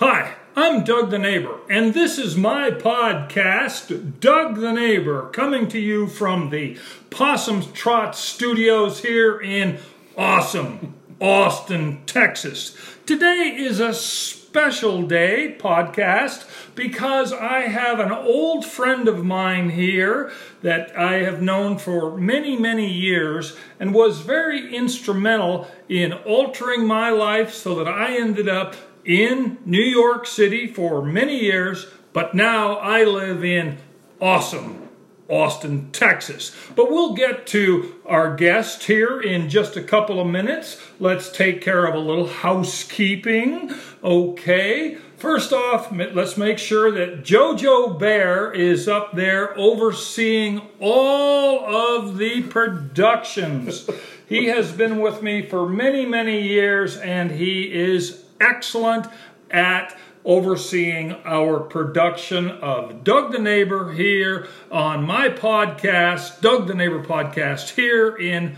Hi, I'm Doug the Neighbor, and this is my podcast, Doug the Neighbor, coming to you from the Possum Trot Studios here in awesome Austin, Texas. Today is a special day podcast because I have an old friend of mine here that I have known for many, many years and was very instrumental in altering my life so that I ended up in New York City for many years, but now I live in awesome Austin, Texas. But we'll get to our guest here in just a couple of minutes. Let's take care of a little housekeeping. Okay. First off, let's make sure that Jojo Bear is up there overseeing all of the productions. he has been with me for many, many years and he is excellent at overseeing our production of Doug the Neighbor here on my podcast, Doug the Neighbor podcast, here in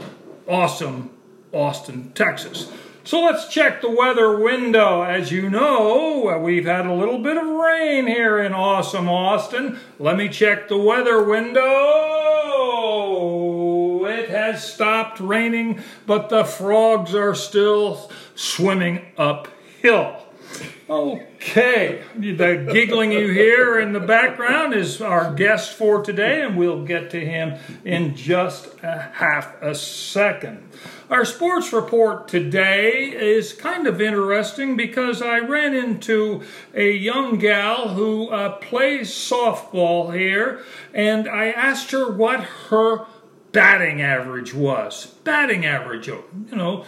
awesome Austin, Texas. So let's check the weather window. As you know, we've had a little bit of rain here in awesome Austin. Let me check the weather window. It has stopped raining, but the frogs are still swimming uphill. Okay, the giggling you hear in the background is our guest for today, and we'll get to him in just a half a second. Our sports report today is kind of interesting because I ran into a young gal who uh, plays softball here, and I asked her what her batting average was. Batting average, you know,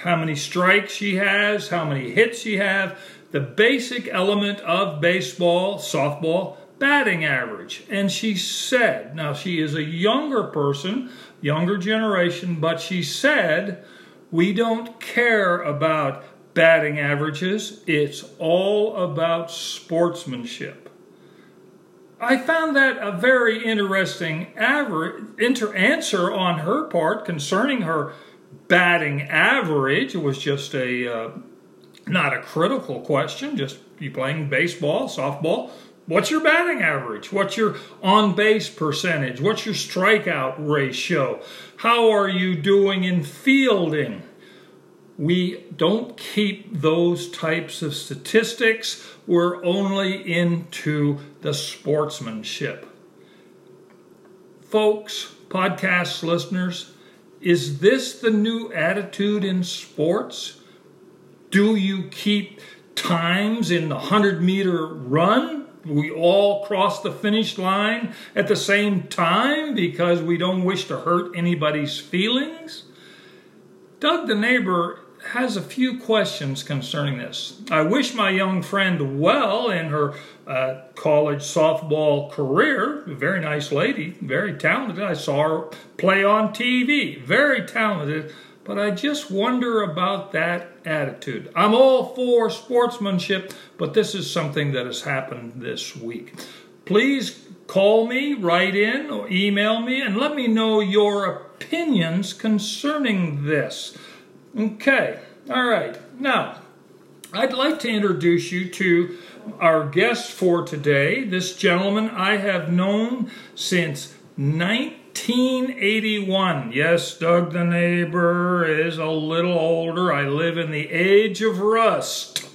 how many strikes she has, how many hits she have the basic element of baseball, softball, batting average. And she said, now she is a younger person, younger generation, but she said, we don't care about batting averages, it's all about sportsmanship. I found that a very interesting answer on her part concerning her batting average. It was just a uh, not a critical question, just you playing baseball, softball. What's your batting average? What's your on base percentage? What's your strikeout ratio? How are you doing in fielding? We don't keep those types of statistics. We're only into the sportsmanship. Folks, podcast listeners, is this the new attitude in sports? Do you keep times in the 100 meter run? We all cross the finish line at the same time because we don't wish to hurt anybody's feelings? Doug the neighbor has a few questions concerning this. I wish my young friend well in her uh, college softball career. Very nice lady, very talented. I saw her play on TV, very talented but I just wonder about that attitude. I'm all for sportsmanship, but this is something that has happened this week. Please call me, write in, or email me, and let me know your opinions concerning this. Okay, all right. Now, I'd like to introduce you to our guest for today. This gentleman I have known since 1981. Yes, Doug the neighbor is a little older. I live in the age of rust.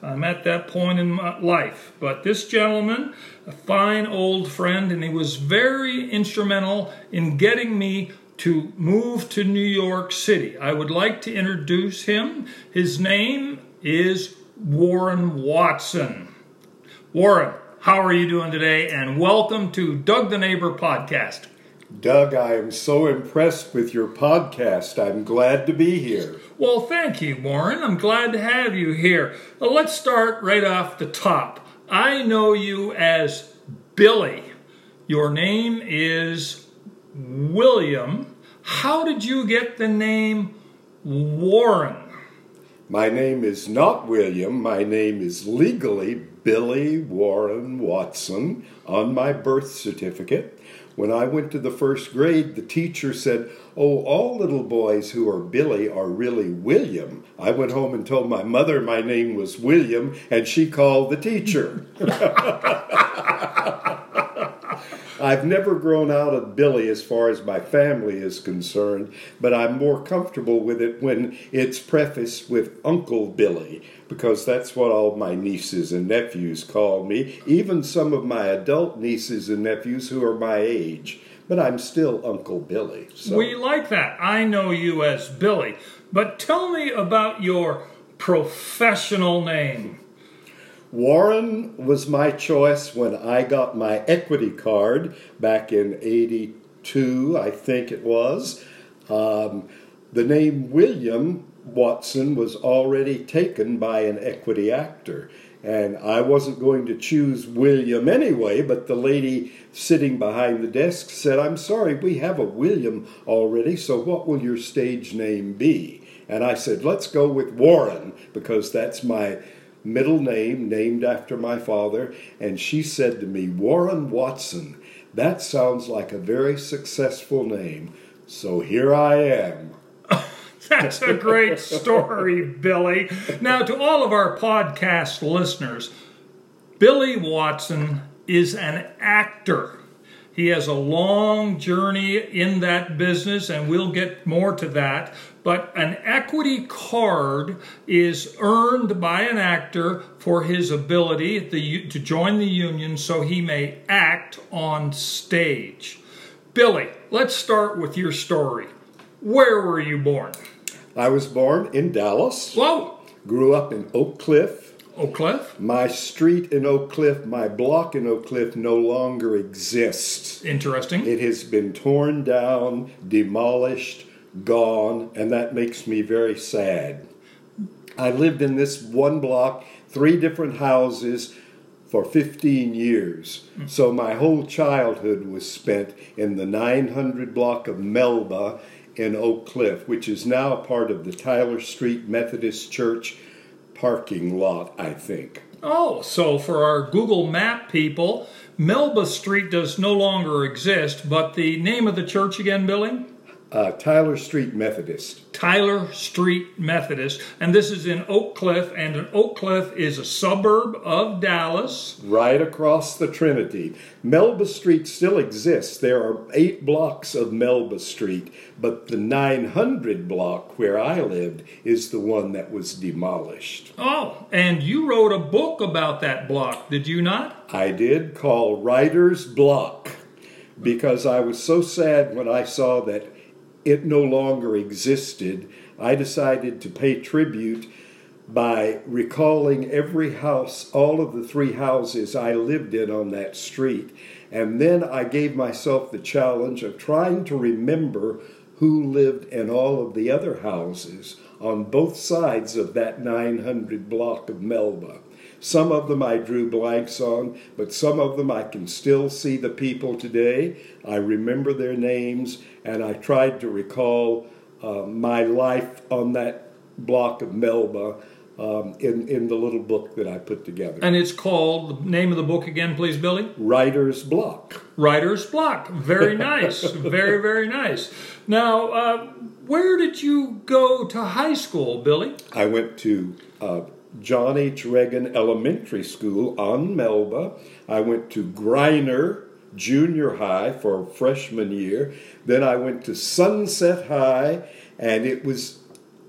I'm at that point in my life. But this gentleman, a fine old friend, and he was very instrumental in getting me to move to New York City. I would like to introduce him. His name is Warren Watson. Warren, how are you doing today? And welcome to Doug the Neighbor podcast. Doug, I am so impressed with your podcast. I'm glad to be here. Well, thank you, Warren. I'm glad to have you here. Well, let's start right off the top. I know you as Billy. Your name is William. How did you get the name Warren? My name is not William. My name is legally Billy Warren Watson on my birth certificate. When I went to the first grade, the teacher said, Oh, all little boys who are Billy are really William. I went home and told my mother my name was William, and she called the teacher. I've never grown out of Billy as far as my family is concerned, but I'm more comfortable with it when it's prefaced with Uncle Billy, because that's what all my nieces and nephews call me, even some of my adult nieces and nephews who are my age. But I'm still Uncle Billy. So. We like that. I know you as Billy. But tell me about your professional name. Warren was my choice when I got my equity card back in 82, I think it was. Um, the name William Watson was already taken by an equity actor. And I wasn't going to choose William anyway, but the lady sitting behind the desk said, I'm sorry, we have a William already, so what will your stage name be? And I said, let's go with Warren, because that's my middle name, named after my father. And she said to me, Warren Watson, that sounds like a very successful name. So here I am. That's a great story, Billy. Now, to all of our podcast listeners, Billy Watson is an actor. He has a long journey in that business, and we'll get more to that. But an equity card is earned by an actor for his ability to join the union so he may act on stage. Billy, let's start with your story. Where were you born? I was born in Dallas. Whoa! Grew up in Oak Cliff. Oak Cliff? My street in Oak Cliff, my block in Oak Cliff no longer exists. Interesting. It has been torn down, demolished, gone, and that makes me very sad. I lived in this one block, three different houses for 15 years. So my whole childhood was spent in the 900 block of Melba in Oak Cliff, which is now a part of the Tyler Street Methodist Church parking lot, I think. Oh, so for our Google Map people, Melba Street does no longer exist, but the name of the church again, Billy? Uh, Tyler Street Methodist. Tyler Street Methodist. And this is in Oak Cliff, and an Oak Cliff is a suburb of Dallas. Right across the Trinity. Melba Street still exists. There are eight blocks of Melba Street, but the 900 block where I lived is the one that was demolished. Oh, and you wrote a book about that block, did you not? I did, called Writer's Block, because I was so sad when I saw that it no longer existed, I decided to pay tribute by recalling every house, all of the three houses I lived in on that street. And then I gave myself the challenge of trying to remember who lived in all of the other houses on both sides of that 900 block of Melba. Some of them I drew blanks on, but some of them I can still see the people today. I remember their names, and I tried to recall uh, my life on that block of Melba um, in, in the little book that I put together. And it's called, the name of the book again, please, Billy? Writer's Block. Writer's Block. Very nice. very, very nice. Now, uh, where did you go to high school, Billy? I went to uh, John H. Reagan Elementary School on Melba. I went to Greiner Junior High for freshman year. Then I went to Sunset High, and it was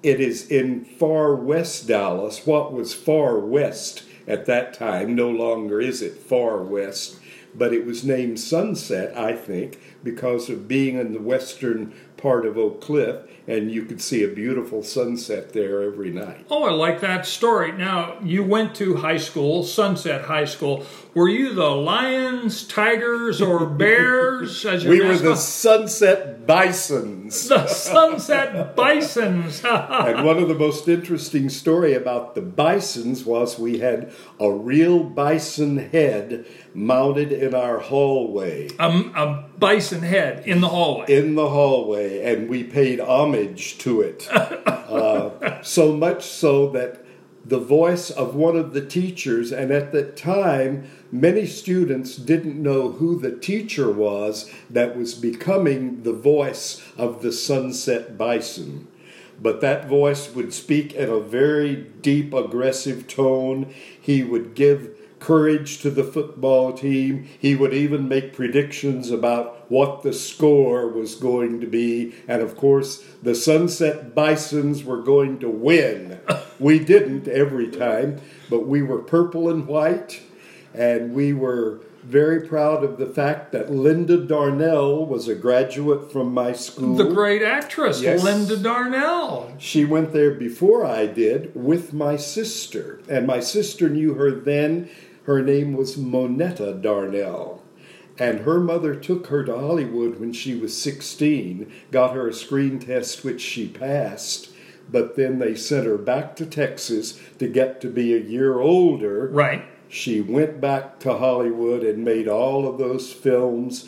it is in far west Dallas. What was far west at that time no longer is it far west, but it was named Sunset, I think, because of being in the western part of Oak Cliff, and you could see a beautiful sunset there every night. Oh, I like that story. Now, you went to high school, Sunset High School. Were you the lions, tigers, or bears? As we were the Sunset Bisons. The Sunset Bisons. and one of the most interesting story about the bisons was we had a real bison head mounted in our hallway. A, a bison head in the hallway. In the hallway, and we paid homage to it. uh, so much so that the voice of one of the teachers, and at that time, many students didn't know who the teacher was that was becoming the voice of the Sunset Bison. But that voice would speak in a very deep, aggressive tone. He would give courage to the football team. He would even make predictions about what the score was going to be. And of course, the Sunset Bisons were going to win. We didn't every time, but we were purple and white, and we were very proud of the fact that Linda Darnell was a graduate from my school. The great actress, Yes. Linda Darnell. She went there before I did with my sister, and my sister knew her then. Her name was Monetta Darnell. And her mother took her to Hollywood when she was 16, got her a screen test which she passed, but then they sent her back to Texas to get to be a year older. Right. She went back to Hollywood and made all of those films.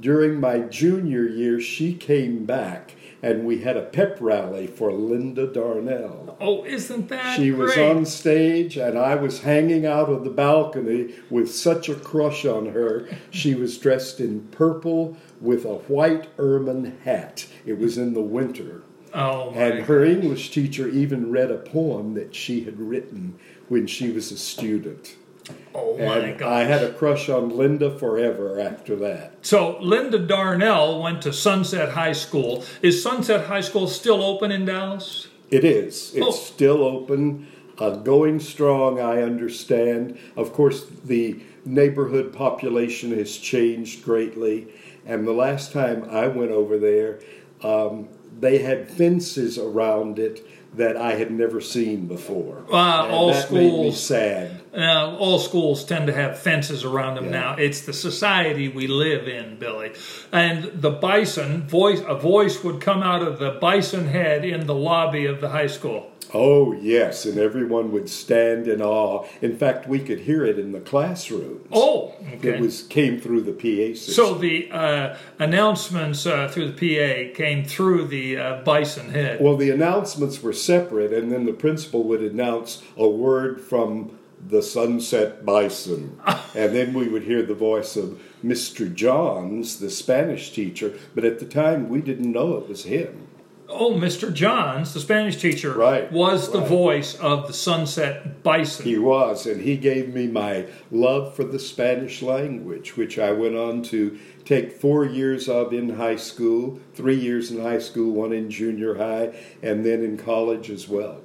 During my junior year, she came back and we had a pep rally for Linda Darnell. Oh, isn't that She was on stage and I was hanging out of the balcony with such a crush on her. She was dressed in purple with a white ermine hat. It was in the winter. Oh, And her English teacher even read a poem that she had written when she was a student. Oh my God! I had a crush on Linda forever after that. So Linda Darnell went to Sunset High School. Is Sunset High School still open in Dallas? It is. It's Oh. still open, uh, going strong, I understand. Of course, the neighborhood population has changed greatly. And the last time I went over there, um, they had fences around it that I had never seen before. Uh, all that made me schools- sad. Uh, all schools tend to have fences around them Yeah. now. It's the society we live in, Billy. And the bison voice, a voice would come out of the bison head in the lobby of the high school. Oh, yes, and everyone would stand in awe. In fact, we could hear it in the classrooms. Oh, okay. It was came through the PA system. so the uh, announcements uh, through the PA came through the uh, bison head. Well, the announcements were separate, and then the principal would announce a word from the Sunset Bison. and then we would hear the voice of Mr. Johns, the Spanish teacher, but at the time we didn't know it was him. Oh, Mr. Johns, the Spanish teacher, Right, was the voice of the Sunset Bison. He was, and he gave me my love for the Spanish language, which I went on to take four years of in high school, three years in high school, one in junior high, and then in college as well.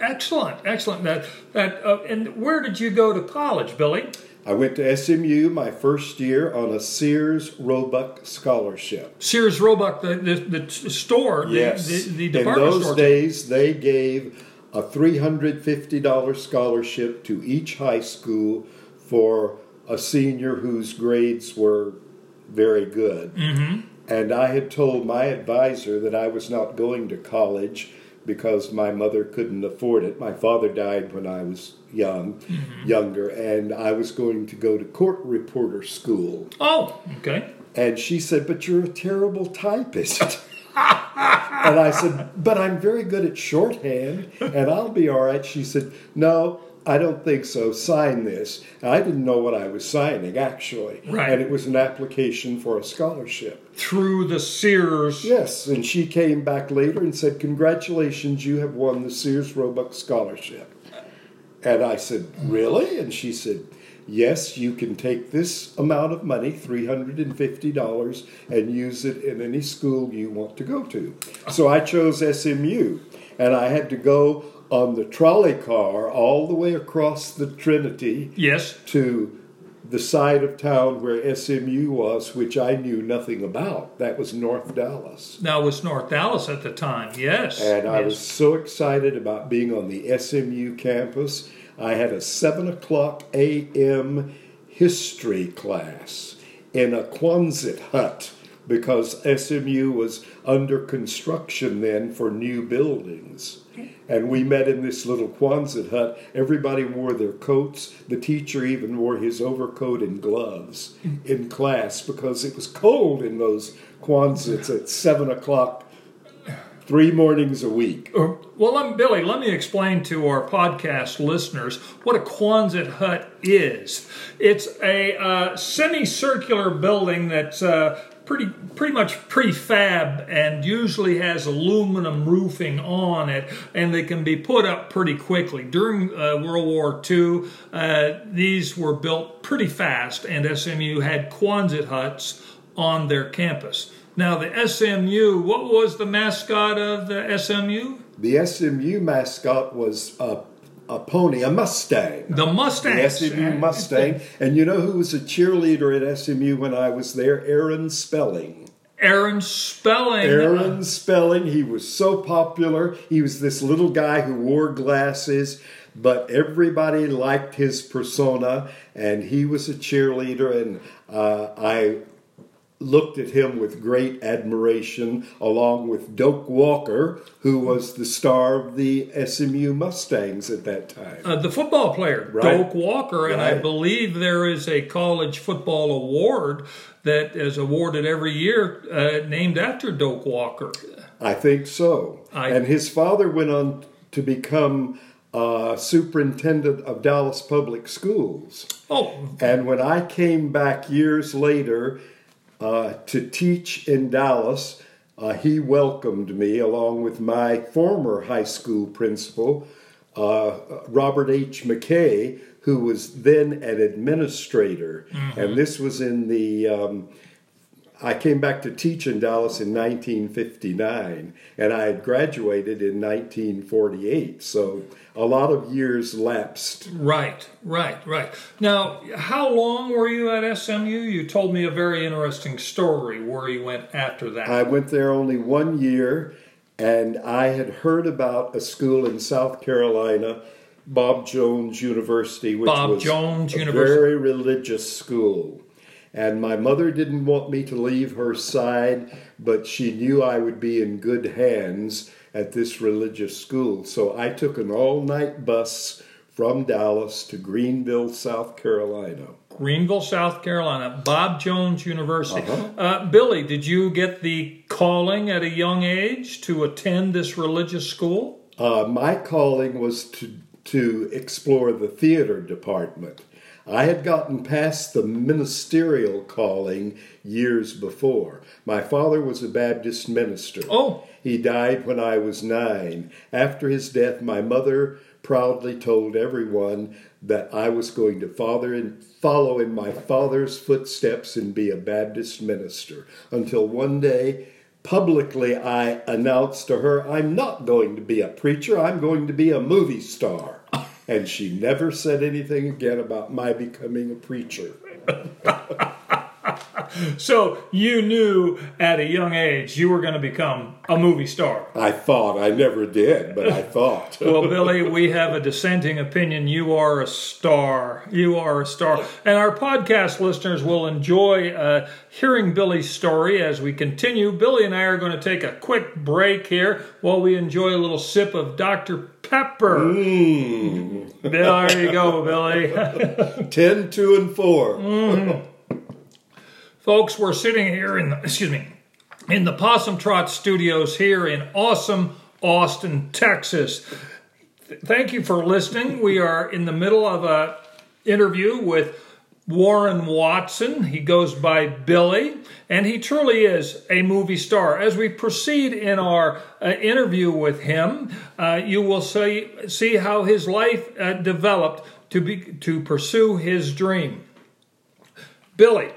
Excellent, excellent. That that. Uh, and where did you go to college, Billy? I went to SMU my first year on a Sears Roebuck scholarship. Sears Roebuck, the the, the store, Yes. the, the In department those store. days, they gave a $350 scholarship to each high school for a senior whose grades were very good. Mm-hmm. And I had told my advisor that I was not going to college because my mother couldn't afford it. My father died when I was young, mm-hmm. younger, and I was going to go to court reporter school. Oh, okay. And she said, But you're a terrible typist. and I said, But I'm very good at shorthand and I'll be all right. She said, No, I don't think so. Sign this. And I didn't know what I was signing, actually. Right. And it was an application for a scholarship. Through the Sears. Yes. And she came back later and said, Congratulations, you have won the Sears Roebuck Scholarship. And I said, Really? And she said, Yes, you can take this amount of money, $350, and use it in any school you want to go to. So I chose SMU, and I had to go on the trolley car all the way across the Trinity Yes. to the side of town where SMU was, which I knew nothing about. That was North Dallas. Now it was North Dallas at the time. Yes. And I yes. was so excited about being on the SMU campus. I had a 7 o'clock a.m. history class in a Quonset hut because SMU was under construction then for new buildings. And we met in this little Quonset hut. Everybody wore their coats. The teacher even wore his overcoat and gloves in class because it was cold in those Quonsets at 7 o'clock three mornings a week. Uh, Well, let, Billy, let me explain to our podcast listeners what a Quonset hut is. It's a uh, semicircular building that's uh, pretty pretty much prefab and usually has aluminum roofing on it, and they can be put up pretty quickly. During uh, World War II, uh, these were built pretty fast, and SMU had Quonset huts on their campus. Now, the SMU, what was the mascot of the SMU? The SMU mascot was a, a pony, a Mustang. The The SMU Mustang. And you know who was a cheerleader at SMU when I was there? Aaron Spelling. Aaron Spelling. Aaron Spelling, he was so popular. He was this little guy who wore glasses, but everybody liked his persona, and he was a cheerleader. And uh, I looked at him with great admiration, along with Doak Walker, who was the star of the SMU Mustangs at that time. Uh, the football player, Right. Doak Walker, and I believe there is a college football award that is awarded every year uh, named after Doak Walker. I think so. I- and his father went on to become uh, superintendent of Dallas Public Schools. Oh, And when I came back years later uh, to teach in Dallas, uh, he welcomed me along with my former high school principal, uh, Robert H. McKay, who was then an administrator. And this was in the. Um, I came back to teach in Dallas in 1959, and I had graduated in 1948. So a lot of years lapsed. right, right, right. Now, how long were you at SMU? You told me a very interesting story where you went after that. I went there only one year, and I had heard about a school in South Carolina, Bob Jones University, which Bob was Jones a University. very religious school. And my mother didn't want me to leave her side, but she knew I would be in good hands at this religious school. So I took an all night bus from Dallas to Greenville, South Carolina. Greenville, South Carolina, Bob Jones University. Uh-huh. Uh, Billy, did you get the calling at a young age to attend this religious school? Uh, my calling was to to explore the theater department. I had gotten past the ministerial calling years before. My father was a Baptist minister. Oh. He died when I was nine. After his death, my mother proudly told everyone that I was going to father and follow in my father's footsteps and be a Baptist minister. Until one day, publicly, I announced to her, I'm not going to be a preacher, I'm going to be a movie star. And she never said anything again about my becoming a preacher. So you knew at a young age you were going to become a movie star. I thought, I never did, but I thought. Well, Billy, we have a dissenting opinion. You are a star. You are a star. And our podcast listeners will enjoy uh, hearing Billy's story as we continue. Billy and I are going to take a quick break here while we enjoy a little sip of Dr. Pepper. Mm. There you go, Billy. 10, 2, and 4. Mm. Folks, we're sitting here in, the, excuse me, in the Possum Trot Studios here in awesome Austin, Texas. Thank you for listening. We are in the middle of a interview with Warren Watson. He goes by Billy, and he truly is a movie star. As we proceed in our uh, interview with him, uh, you will see see how his life uh, developed to be to pursue his dream. Billy,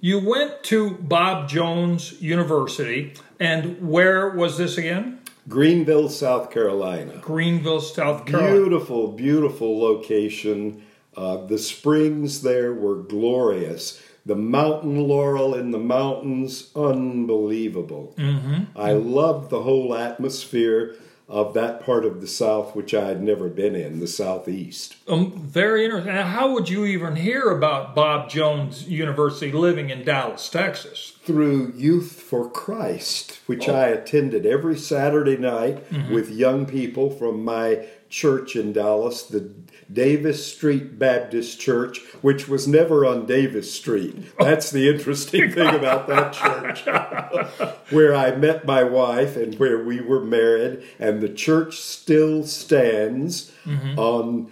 you went to Bob Jones University, and where was this again? Greenville, South Carolina. Greenville, South Carolina. Beautiful, beautiful location. Uh, the springs there were glorious. The mountain laurel in the mountains, unbelievable. Mm-hmm. I loved the whole atmosphere of that part of the South, which I had never been in, the Southeast. Um, very interesting. Now, How would you even hear about Bob Jones University living in Dallas, Texas? Through Youth for Christ, which I attended every Saturday night with young people from my church in Dallas, the Davis Street Baptist Church, which was never on Davis Street. That's the interesting thing about that church. where I met my wife and where we were married, and the church still stands mm-hmm. on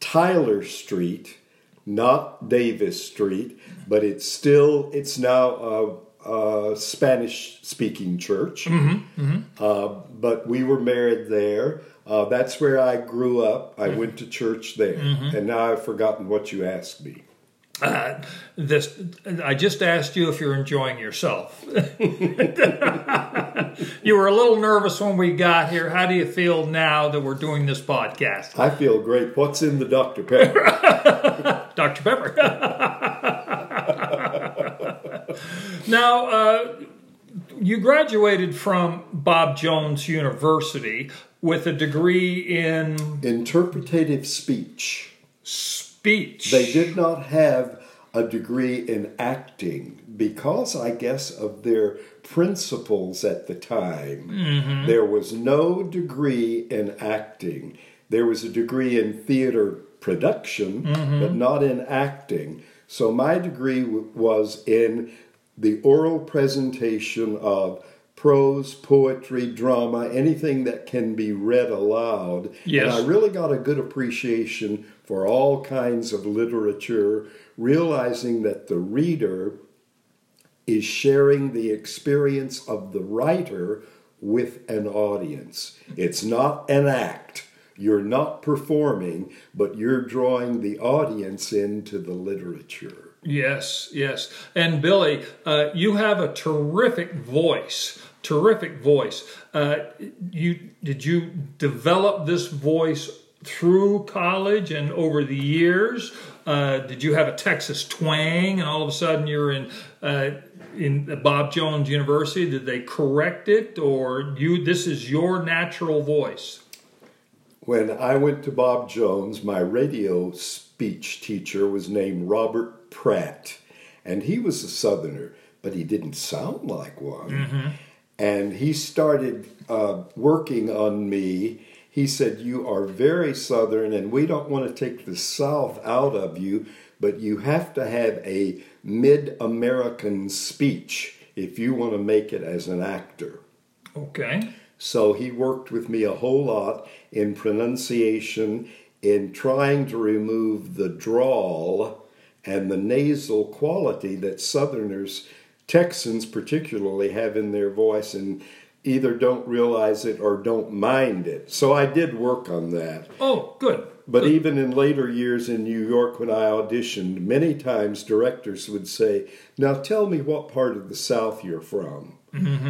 Tyler Street, not Davis Street, but it's still it's now a, a Spanish speaking church. Mm-hmm. Mm-hmm. Uh, but we were married there. Uh, that's where I grew up. I went to church there, and now I've forgotten what you asked me. Uh, this, I just asked you if you're enjoying yourself. you were a little nervous when we got here. How do you feel now that we're doing this podcast? I feel great. What's in the Dr. Pepper? Dr. Pepper. now, uh, you graduated from Bob Jones University with a degree in Interpretative speech. speech. They did not have a degree in acting because, I guess, of their principles at the time. Mm-hmm. There was no degree in acting. There was a degree in theater production, mm-hmm. but not in acting. So my degree w- was in the oral presentation of prose, poetry, drama, anything that can be read aloud. Yes. And I really got a good appreciation for all kinds of literature, realizing that the reader is sharing the experience of the writer with an audience. It's not an act. You're not performing, but you're drawing the audience into the literature. Yes, yes. And Billy, uh, you have a terrific voice. Terrific voice. Uh, you did you develop this voice through college and over the years? Uh, did you have a Texas twang, and all of a sudden you're in uh, in Bob Jones University? Did they correct it, or you? This is your natural voice. When I went to Bob Jones, my radio speech teacher was named Robert Pratt, and he was a Southerner, but he didn't sound like one. And he started uh, working on me. He said, You are very Southern, and we don't want to take the South out of you, but you have to have a mid American speech if you want to make it as an actor. Okay. So he worked with me a whole lot in pronunciation, in trying to remove the drawl and the nasal quality that Southerners, Texans particularly, have in their voice and either don't realize it or don't mind it. So I did work on that. Oh, good. But even in later years in New York, when I auditioned, many times directors would say, Now tell me what part of the South you're from.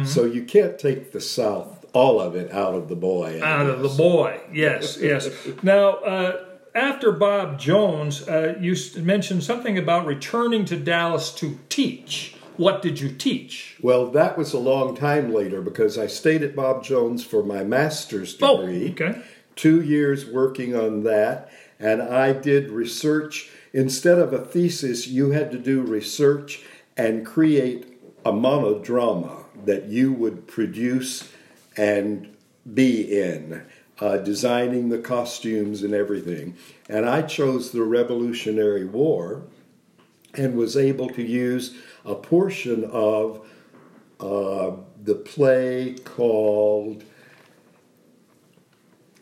So you can't take the South, all of it, out of the boy. Out of the boy. Yes, yes. now, uh, after Bob Jones, uh, you mentioned something about returning to Dallas to teach. What did you teach? Well, that was a long time later because I stayed at Bob Jones for my master's Oh, degree. okay. Two years working on that, and I did research. Instead of a thesis, you had to do research and create a monodrama that you would produce and be in, uh, designing the costumes and everything. And I chose the Revolutionary War and was able to use a portion of uh, the play called.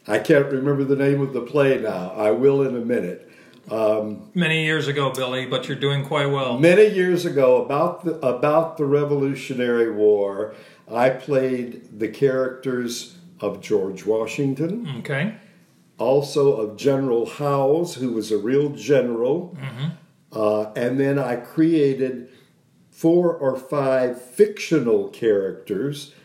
I can't remember the name of the play now. I will in a minute. Many years ago, Billy, but you're doing quite well. Many years ago, about the about the Revolutionary War, I played the characters of George Washington, Okay. also of General Howes, who was a real general, uh, and then I created four or five fictional characters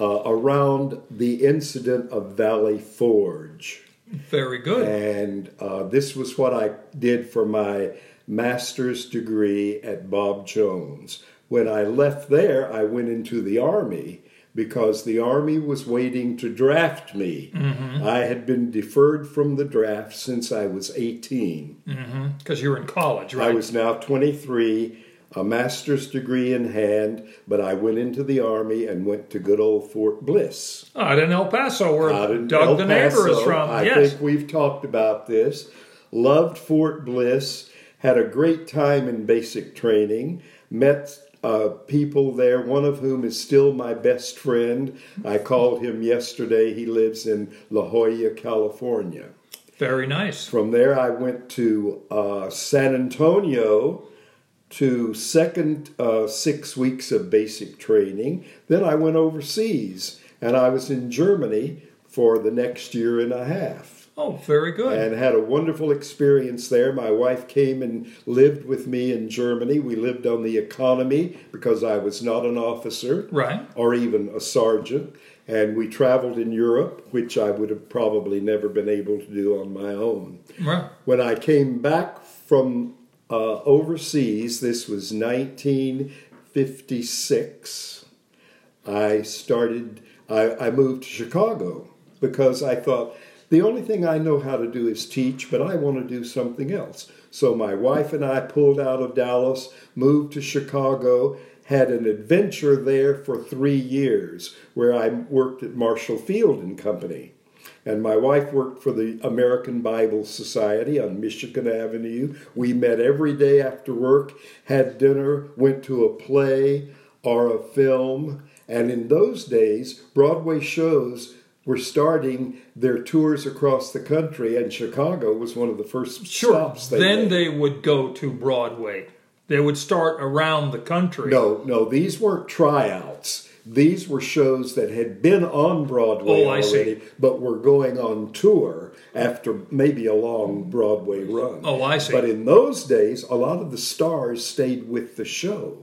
uh, around the incident of Valley Forge. Very good. And uh, this was what I did for my master's degree at Bob Jones. When I left there, I went into the Army because the Army was waiting to draft me. I had been deferred from the draft since I was 18. Because you were in college, right? I was now 23. A master's degree in hand, but I went into the Army and went to good old Fort Bliss. Out in El Paso, where Out in Doug El the neighbor is Paso. from. I yes. think we've talked about this. Loved Fort Bliss. Had a great time in basic training. Met uh, people there, one of whom is still my best friend. I called him yesterday. He lives in La Jolla, California. Very nice. From there, I went to uh, San Antonio to second uh, six weeks of basic training. Then I went overseas, and I was in Germany for the next year and a half Oh, very good. and had a wonderful experience there. My wife came and lived with me in Germany. We lived on the economy because I was not an officer right. or even a sergeant. And we traveled in Europe, which I would have probably never been able to do on my own. Right. When I came back from uh, overseas, this was 1956, I started, I, I moved to Chicago because I thought the only thing I know how to do is teach, but I want to do something else. So my wife and I pulled out of Dallas, moved to Chicago, had an adventure there for three years where I worked at Marshall Field and Company. And my wife worked for the American Bible Society on Michigan Avenue. We met every day after work, had dinner, went to a play or a film. And in those days, Broadway shows were starting their tours across the country, and Chicago was one of the first Sure. stops they then made. they would go to Broadway. They would start around the country. No, no, these weren't tryouts. These were shows that had been on Broadway Oh, already, but were going on tour after maybe a long Broadway run. Oh, I see. But in those days, a lot of the stars stayed with the show.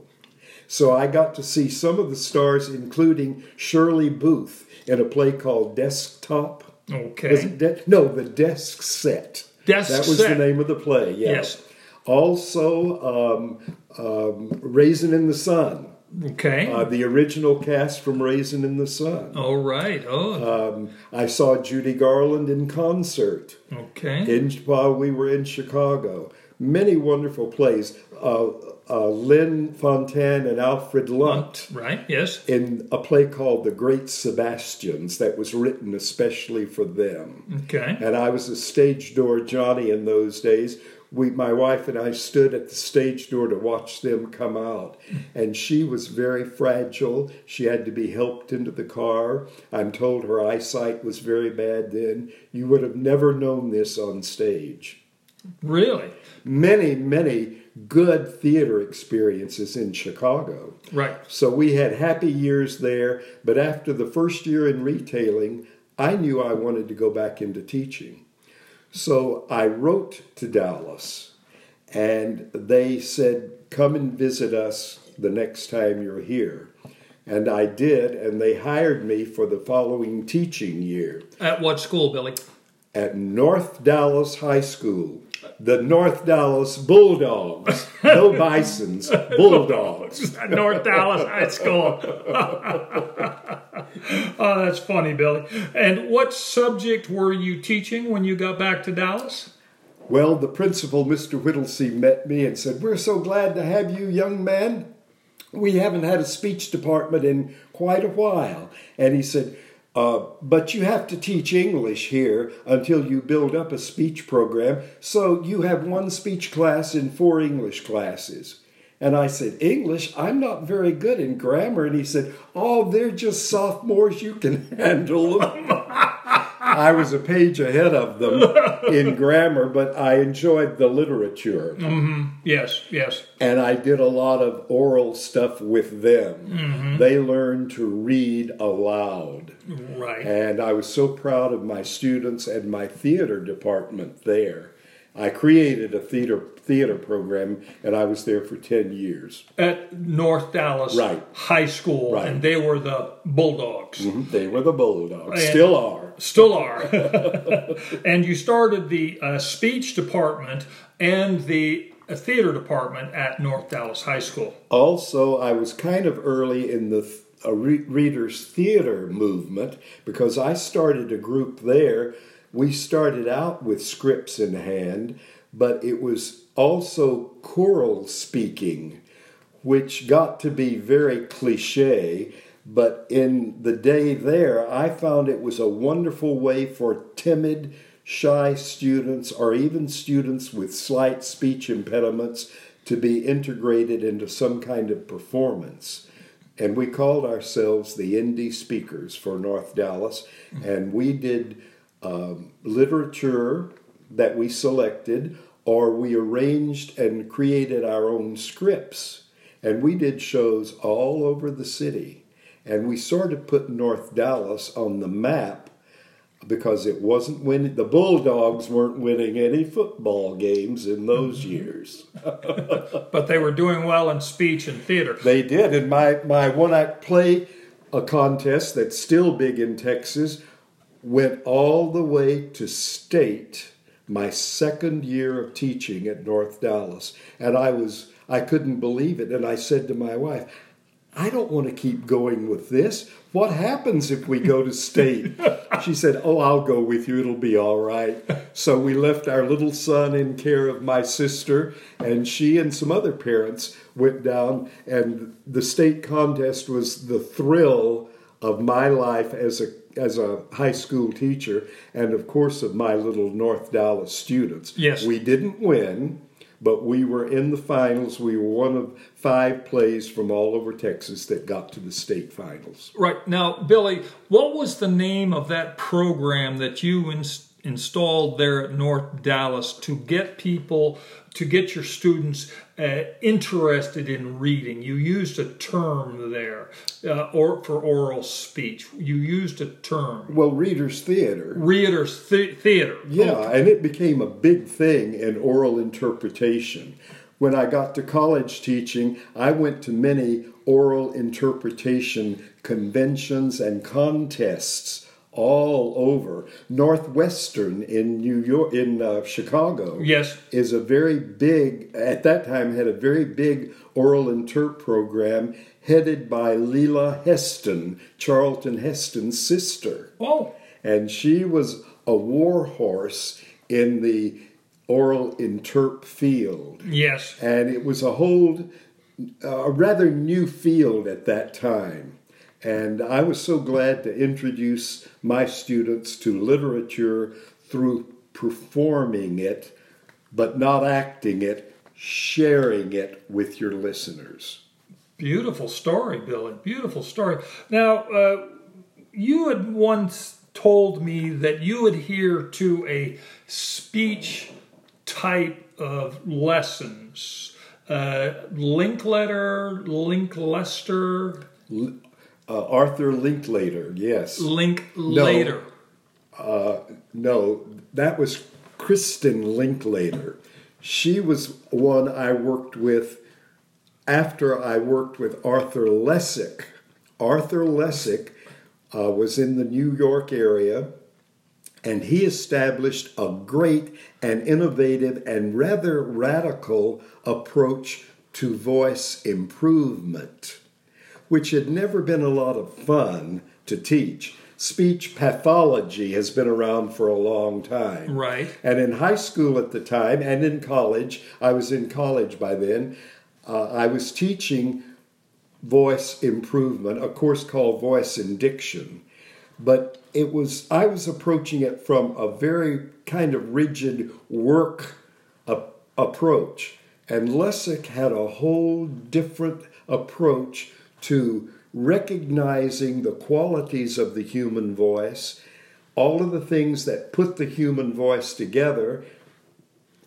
So I got to see some of the stars, including Shirley Booth, in a play called Desktop. Was Okay. it de- no, the Desk Set. Desk that was Set. the name of the play. Yeah. Yes. Also, um, um, Raisin in the Sun. Okay. Uh, the original cast from Raisin in the Sun. All right. Oh, Um, I saw Judy Garland in concert okay. in, while we were in Chicago. Many wonderful plays. Uh, uh, Lynn Fontanne and Alfred Lunt Right. Yes. in a play called The Great Sebastians that was written especially for them. Okay. And I was a stage door Johnny in those days. We, my wife and I stood at the stage door to watch them come out. And she was very fragile. She had to be helped into the car. I'm told her eyesight was very bad then. You would have never known this on stage. Really. Many, many good theater experiences in Chicago. Right. So we had happy years there, but after the first year in retailing, I knew I wanted to go back into teaching. So I wrote to Dallas and they said, Come and visit us the next time you're here. And I did, and they hired me for the following teaching year At what school, Billy? at North Dallas High School. The North Dallas Bulldogs. No bisons, Bulldogs. North Dallas High School. oh, that's funny, Billy. And what subject were you teaching when you got back to Dallas? Well, the principal, Mr. Whittlesey, met me and said, We're so glad to have you, young man. We haven't had a speech department in quite a while. And he said, uh, But you have to teach English here until you build up a speech program. So you have one speech class and four English classes. And I said, English? I'm not very good in grammar. And he said, Oh, they're just sophomores. You can handle them. I was a page ahead of them in grammar, but I enjoyed the literature. Mm-hmm. Yes, yes. And I did a lot of oral stuff with them. Mm-hmm. They learned to read aloud. Right. And I was so proud of my students and my theater department there. I created a theater theater program and I was there for 10 years. At North Dallas Right. High School, Right. and they were the Bulldogs. They were the Bulldogs, And- still are. Still are. and you started the uh, speech department and the uh, theater department at North Dallas High School. Also, I was kind of early in the th- a re- readers theater movement because I started a group there. We started out with scripts in hand, but it was also choral speaking. which got to be very cliche. But in the day there, I found it was a wonderful way for timid, shy students or even students with slight speech impediments to be integrated into some kind of performance. And we called ourselves the Indie Speakers for North Dallas, and we did um, literature that we selected, or we arranged and created our own scripts. And we did shows all over the city. And we sort of put North Dallas on the map because it wasn't winning. The Bulldogs weren't winning any football games in those years. but they were doing well in speech and theater. They did. And my, my one act play, a contest that's still big in Texas, went all the way to state my second year of teaching at North Dallas. And I was I couldn't believe it. And I said to my wife, I don't want to keep going with this. What happens if we go to state? she said, Oh, I'll go with you. It'll be all right. So we left our little son in care of my sister, and she and some other parents went down. And the state contest was the thrill of my life as a as a high school teacher, and of course of my little North Dallas students. Yes, we didn't win but we were in the finals. We were one of five plays from all over Texas that got to the state finals. Right. Now, Billy, what was the name of that program that you installed there at North Dallas to get people, to get your students uh, interested in reading. You used a term there, uh, or for oral speech. You used a term. Well, readers theater. Readers th- theater. Yeah, okay. and it became a big thing in oral interpretation. When I got to college teaching, I went to many oral interpretation conventions and contests all over. Northwestern in New York, in uh, Chicago, yes, is a very big. At that time, had a very big oral interp program headed by Lilla Heston, Charlton Heston's sister. Oh, and she was a war horse in the oral interp field. Yes, and it was a whole, a rather new field at that time. And I was so glad to introduce my students to literature through performing it, but not acting it, sharing it with your listeners. Beautiful story, Billy. Beautiful story. Now, uh, you had once told me that you adhere to a speech type of lessons. Uh, Linkletter, Linklester. Uh, Arthur Linklater, yes. Linklater. No, uh, no, that was Kristin Linklater. She was one I worked with after I worked with Arthur Lessac. Arthur Lessac uh, was in the New York area, and he established a great and innovative and rather radical approach to voice improvement which had never been a lot of fun to teach. Speech pathology has been around for a long time. Right. And in high school at the time and in college, I was in college by then, uh, I was teaching voice improvement, a course called Voice and Diction. But it was I was approaching it from a very kind of rigid work approach. And Lessac had a whole different approach to recognizing the qualities of the human voice, all of the things that put the human voice together,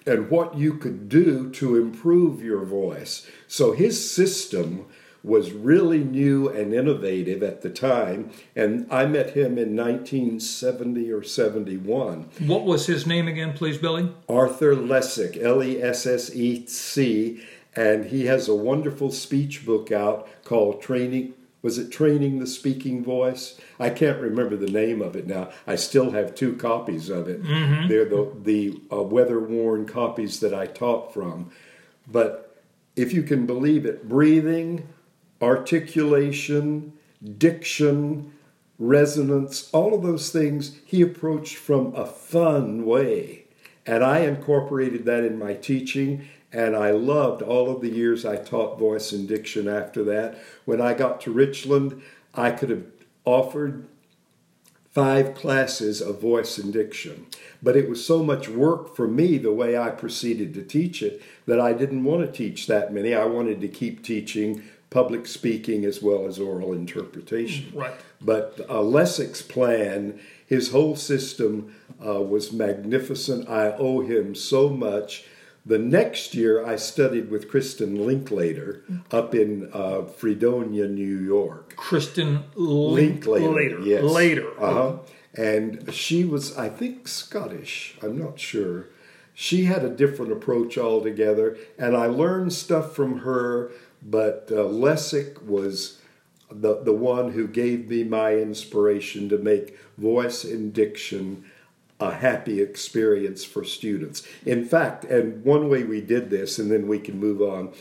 and what you could do to improve your voice. So his system was really new and innovative at the time, and I met him in 1970 or 71. What was his name again, please, Billy? Arthur Lessac, L E S S E C and he has a wonderful speech book out called Training. Was it Training the Speaking Voice? I can't remember the name of it now. I still have two copies of it. Mm-hmm. They're the, the uh, weather worn copies that I taught from. But if you can believe it, breathing, articulation, diction, resonance, all of those things he approached from a fun way. And I incorporated that in my teaching, And I loved all of the years I taught voice and diction after that. When I got to Richland, I could have offered five classes of voice and diction. But it was so much work for me the way I proceeded to teach it that I didn't want to teach that many. I wanted to keep teaching public speaking as well as oral interpretation. Right. But uh, Lessac's plan, his whole system uh, was magnificent. I owe him so much. The next year, I studied with Kristin Linklater up in uh, Fredonia, New York. Kristin Linklater. Linklater, yes. Later. Uh-huh. And she was, I think, Scottish. I'm not sure. She had a different approach altogether, and I learned stuff from her. But uh, Lessac was the the one who gave me my inspiration to make voice and diction a happy experience for students. In fact, and one way we did this, and then we can move on.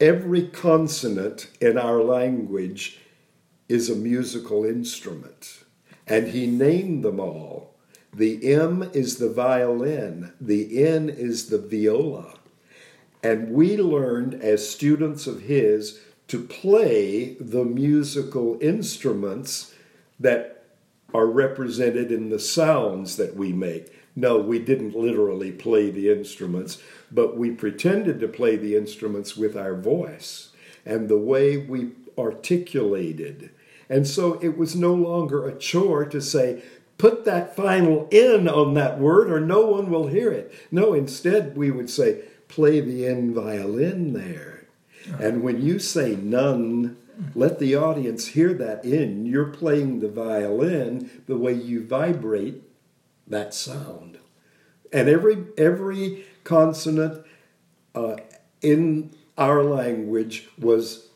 Every consonant in our language is a musical instrument, and he named them all. The M is the violin, the N is the viola. And we learned as students of his to play the musical instruments that are represented in the sounds that we make. No, we didn't literally play the instruments, but we pretended to play the instruments with our voice and the way we articulated. And so it was no longer a chore to say, put that final N on that word or no one will hear it. No, instead we would say, play the N violin there. And when you say none, let the audience hear that in. You're playing the violin the way you vibrate that sound. And every every consonant uh, in our language was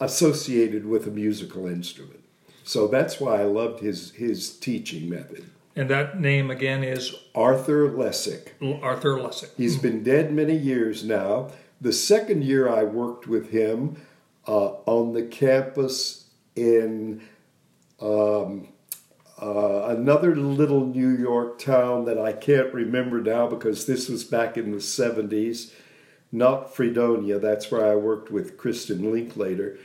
associated with a musical instrument. So that's why I loved his his teaching method. And that name again is Arthur Lessac. Arthur Lessac. He's been dead many years now. The second year I worked with him uh, on the campus in um, uh, another little New York town that I can't remember now because this was back in the 70s, not Fredonia, that's where I worked with Kristin Linklater.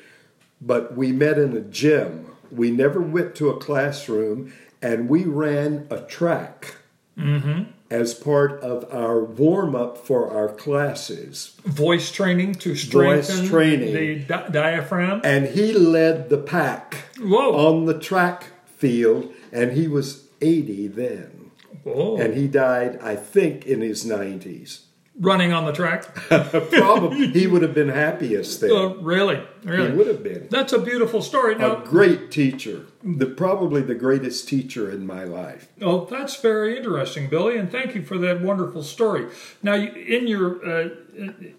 But we met in a gym. We never went to a classroom and we ran a track Mm-hmm. As part of our warm up for our classes. Voice training to strengthen training. the di- diaphragm. And he led the pack Whoa. on the track field, and he was 80 then. Whoa. And he died, I think, in his 90s. Running on the track. Probably he would have been happiest then. Oh, really? he Really? would have been. That's a beautiful story. A Now, great teacher. The, probably the greatest teacher in my life. Oh, that's very interesting, Billy, and thank you for that wonderful story. Now, in your uh,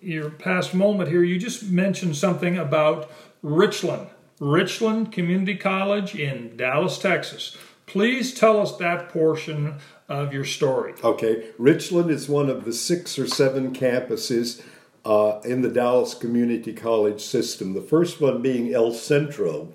your past moment here, you just mentioned something about Richland, Richland Community College in Dallas, Texas. Please tell us that portion of your story. Okay, Richland is one of the six or seven campuses uh, in the Dallas Community College system. The first one being El Centro,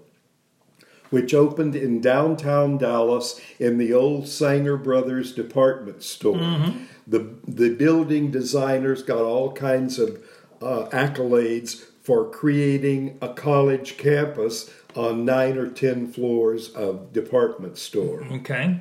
which opened in downtown Dallas in the old Sanger Brothers department store. The the building designers got all kinds of uh, accolades for creating a college campus on nine or ten floors of department store. Okay.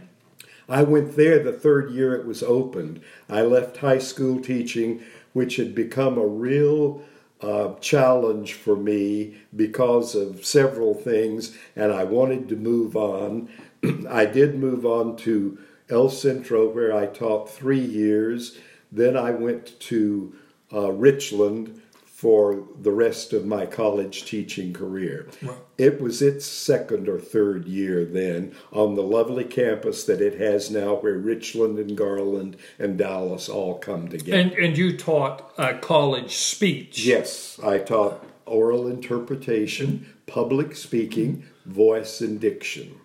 I went there the third year it was opened. I left high school teaching, which had become a real uh, challenge for me because of several things, and I wanted to move on. I did move on to El Centro, where I taught three years. Then I went to uh, Richland for the rest of my college teaching career. Right. It was its second or third year then on the lovely campus that it has now, where Richland and Garland and Dallas all come together. And and you taught uh, college speech. yes, I taught oral interpretation, public speaking, voice and diction.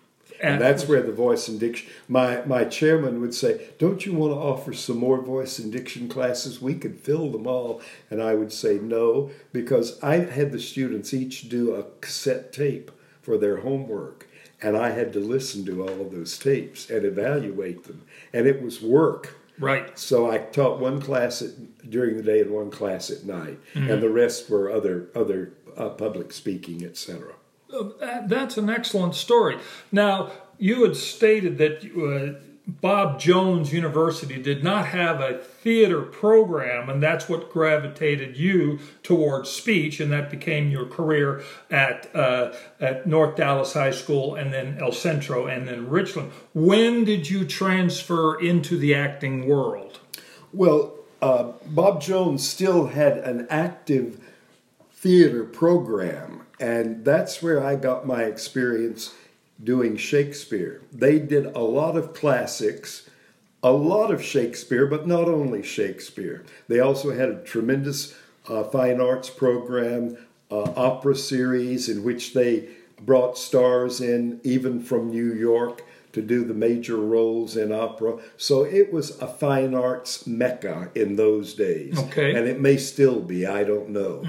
And that's where the voice and diction. My my chairman would say, "Don't you want to offer some more voice and diction classes? We could fill them all." And I would say no because I had the students each do a cassette tape for their homework, and I had to listen to all of those tapes and evaluate them, and it was work. Right. So I taught one class at, during the day and one class at night, and the rest were other other uh, public speaking, etc. Uh, That's an excellent story. Now, you had stated that uh, Bob Jones University did not have a theater program, and that's what gravitated you towards speech, and that became your career at uh, at North Dallas High School, and then El Centro, and then Richland. When did you transfer into the acting world? Well, uh, Bob Jones still had an active theater program, and that's where I got my experience doing Shakespeare. They did a lot of classics, a lot of Shakespeare, but not only Shakespeare. They also had a tremendous uh, fine arts program, uh, opera series in which they brought stars in, even from New York, to do the major roles in opera. So it was a fine arts mecca in those days. Okay. And it may still be, I don't know.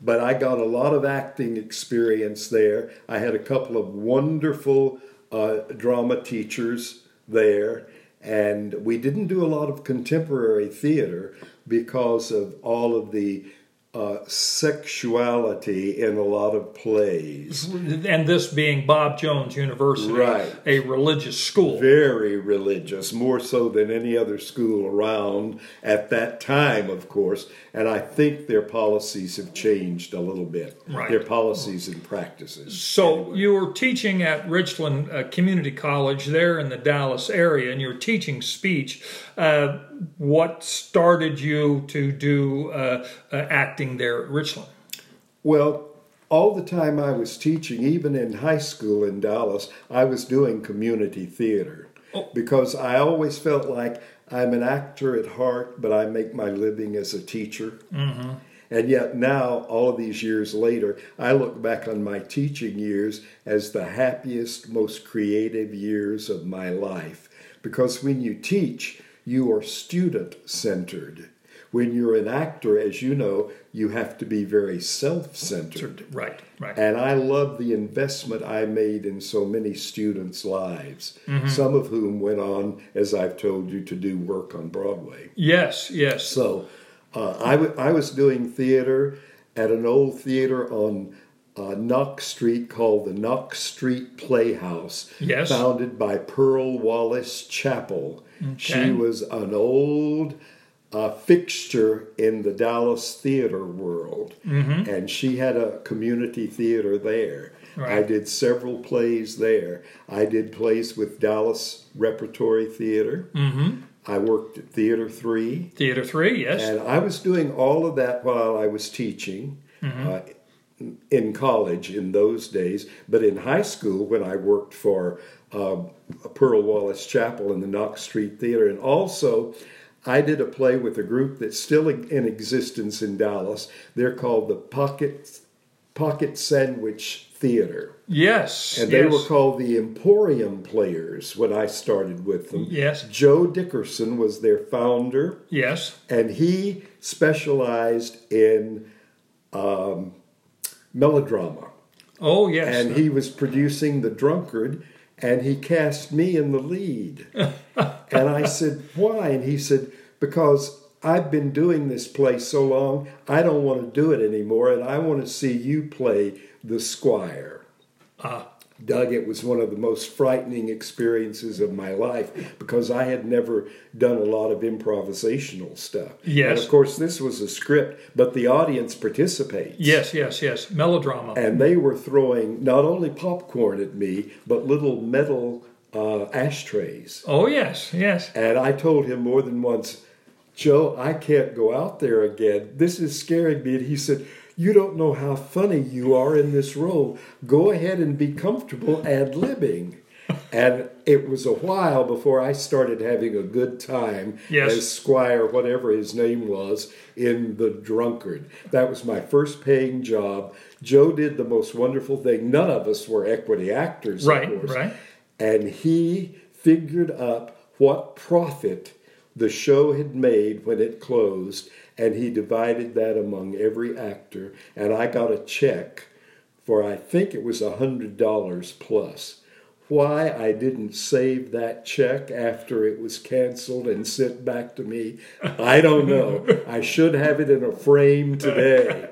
But I got a lot of acting experience there. I had a couple of wonderful uh, drama teachers there. And we didn't do a lot of contemporary theater because of all of the uh, sexuality in a lot of plays. And this being Bob Jones University, Right. a religious school. Very religious, more so than any other school around at that time, of course. And I think their policies have changed a little bit. Right. Their policies and practices. So you were teaching at Richland uh, Community College there in the Dallas area, and you were teaching speech. Uh, what started you to do uh, uh, there at Richland? Well, all the time I was teaching, even in high school in Dallas, I was doing community theater Oh. because I always felt like I'm an actor at heart, but I make my living as a teacher. Mm-hmm. And yet now, all of these years later, I look back on my teaching years as the happiest, most creative years of my life. Because when you teach, you are student centered. When you're an actor, as you know, you have to be very self centered. Right, right. And I love the investment I made in so many students' lives, some of whom went on, as I've told you, to do work on Broadway. Yes, yes. So uh, I, w- I was doing theater at an old theater on uh, Knox Street called the Knox Street Playhouse, Yes. founded by Pearl Wallace Chapel. She was an old uh, fixture in the Dallas theater world, and she had a community theater there. I did several plays there. I did plays with Dallas Repertory Theater. Mm-hmm. I worked at Theater Three. Theater three, yes. And I was doing all of that while I was teaching uh, in college in those days. But in high school, when I worked for uh, Pearl Wallace Chapel in the Knox Street Theater, and also I did a play with a group that's still in existence in Dallas. They're called the Pocket Pocket Sandwich Theater. yes. And they yes. were called the Emporium Players when I started with them. Yes. Joe Dickerson was their founder Yes. and he specialized in um, melodrama. Oh, yes. And he was producing The Drunkard, and he cast me in the lead. and I said, Why? And he said, Because I've been doing this play so long, I don't want to do it anymore, and I want to see you play the squire. Ah. Doug, it was one of the most frightening experiences of my life because I had never done a lot of improvisational stuff. Yes. And of course, this was a script, but the audience participates. yes, yes, yes. Melodrama. And they were throwing not only popcorn at me, but little metal uh, ashtrays. oh, yes, yes. And I told him more than once, Joe, I can't go out there again. This is scaring me. And he said, You don't know how funny you are in this role. Go ahead and be comfortable ad libbing. and it was a while before I started having a good time Yes. as Squire, whatever his name was, in The Drunkard. That was my first paying job. Joe did the most wonderful thing. None of us were equity actors, Right, of course right. And he figured up what profit the show had made when it closed and he divided that among every actor and i got a check for i think it was a hundred dollars plus Why I didn't save that check after it was canceled and sent back to me, I don't know. I should have it in a frame today.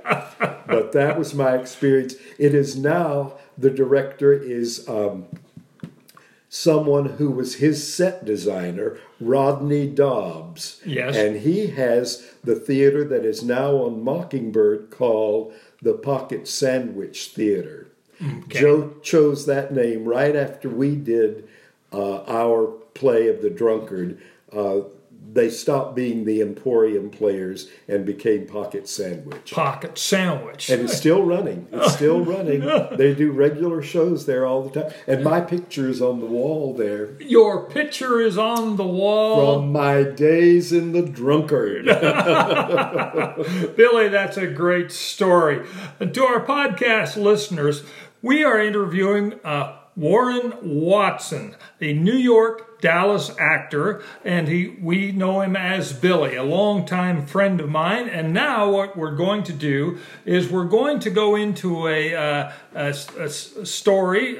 But that was my experience. It is now the director is um, someone who was his set designer, Rodney Dobbs. Yes. And he has the theater that is now on Mockingbird called the Pocket Sandwich Theater. Okay. Joe chose that name right after we did uh, our play of the drunkard. Uh, they stopped being the Emporium players and became Pocket Sandwich. Pocket sandwich. And it's still running. It's still running. They do regular shows there all the time. And my picture is on the wall there Your picture is on the wall. from my days in the drunkard. Billy, that's a great story. And to our podcast listeners, we are interviewing uh, Warren Watson, a New York Dallas actor, and he we know him as Billy, a longtime friend of mine. And now what we're going to do is we're going to go into a, uh, a, a story